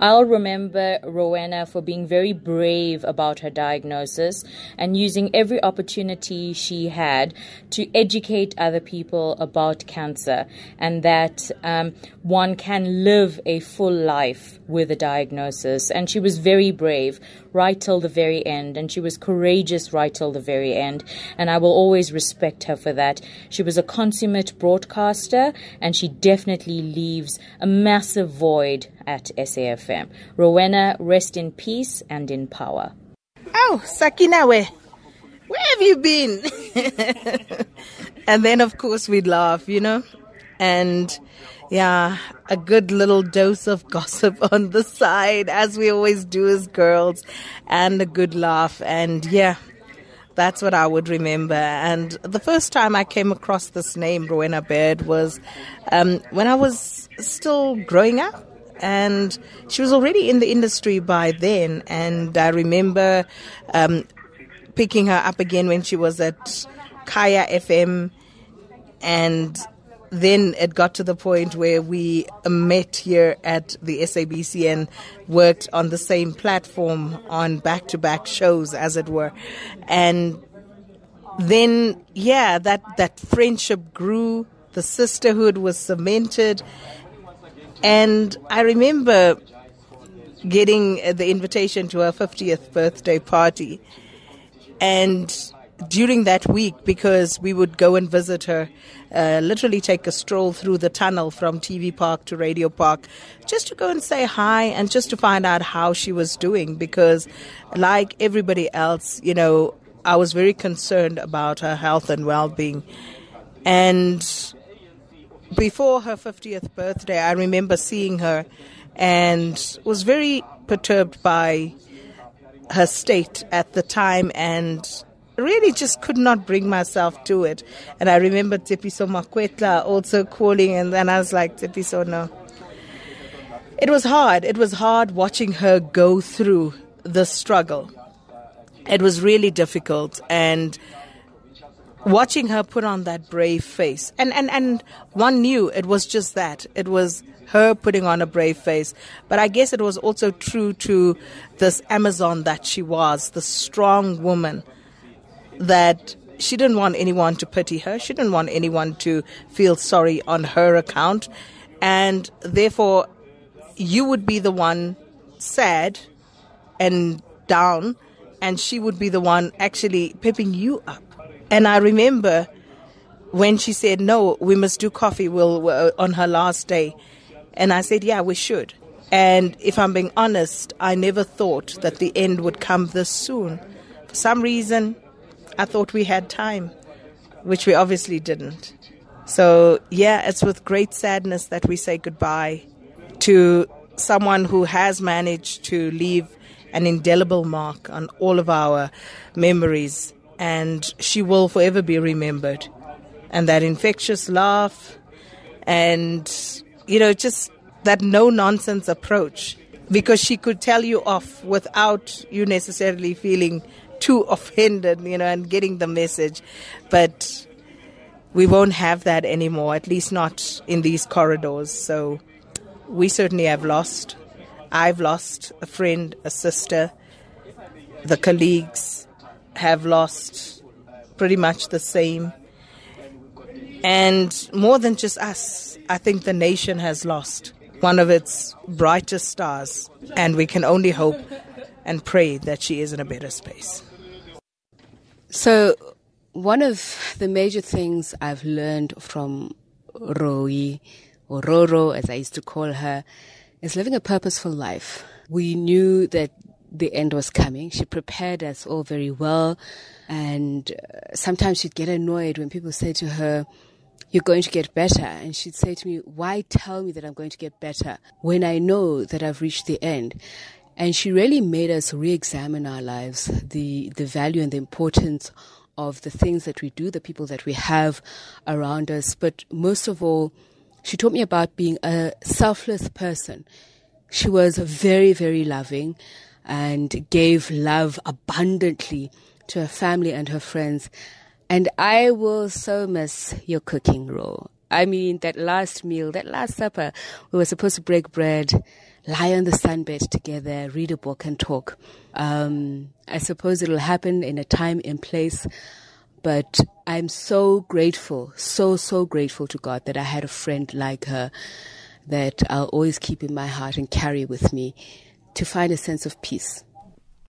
I'll remember Rowena for being very brave about her diagnosis and using every opportunity she had to educate other people about cancer and that um, one can live a full life with a diagnosis. And she was very brave right till the very end, and she was courageous right till the very end. And I will always respect her for that. She was a consummate broadcaster, and she definitely leaves a massive void at SAFM. Rowena, rest in peace and in power. Oh, Sakinawe, where have you been? and then, of course, we'd laugh, you know? And yeah, a good little dose of gossip on the side, as we always do as girls, and a good laugh. And yeah, that's what I would remember. And the first time I came across this name, Rowena Baird, was um, when I was still growing up. And she was already in the industry by then. And I remember um, picking her up again when she was at Kaya FM. And then it got to the point where we met here at the SABC and worked on the same platform on back to back shows, as it were. And then, yeah, that, that friendship grew, the sisterhood was cemented. And I remember getting the invitation to her 50th birthday party. And during that week because we would go and visit her, uh, literally take a stroll through the tunnel from TV Park to Radio Park, just to go and say hi and just to find out how she was doing. Because, like everybody else, you know, I was very concerned about her health and well being. And before her 50th birthday, I remember seeing her and was very perturbed by her state at the time and really just could not bring myself to it. And I remember Tsepiso Makwetla also calling, and then I was like, Tsepiso, no. It was hard. It was hard watching her go through the struggle. It was really difficult. And watching her put on that brave face. And, and, and one knew it was just that. It was her putting on a brave face. But I guess it was also true to this Amazon that she was, the strong woman that she didn't want anyone to pity her. She didn't want anyone to feel sorry on her account. And therefore, you would be the one sad and down, and she would be the one actually pipping you up. And I remember when she said, No, we must do coffee we'll, uh, on her last day. And I said, Yeah, we should. And if I'm being honest, I never thought that the end would come this soon. For some reason, I thought we had time, which we obviously didn't. So, yeah, it's with great sadness that we say goodbye to someone who has managed to leave an indelible mark on all of our memories, and she will forever be remembered. And that infectious laugh, and, you know, just that no nonsense approach, because she could tell you off without you necessarily feeling too offended, you know, and getting the message. But we won't have that anymore, at least not in these corridors. So we certainly have lost. I've lost a friend, a sister. The colleagues have lost pretty much the same. And more than just us, I think the nation has lost one of its brightest stars. And we can only hope and pray that she is in a better space. So, one of the major things I've learned from Roi, or Roro as I used to call her, is living a purposeful life. We knew that the end was coming. She prepared us all very well. And uh, sometimes she'd get annoyed when people say to her, you're going to get better. And she'd say to me, why tell me that I'm going to get better when I know that I've reached the end? And she really made us re-examine our lives, the, the value and the importance of the things that we do, the people that we have around us. But most of all, she taught me about being a selfless person. She was very, very loving and gave love abundantly to her family and her friends. And I will so miss your cooking Ro. I mean, that last meal, that last supper, we were supposed to break bread lie on the sunbed together, read a book, and talk. Um, I suppose it'll happen in a time and place, but I'm so grateful, so, so grateful to God that I had a friend like her that I'll always keep in my heart and carry with me to find a sense of peace.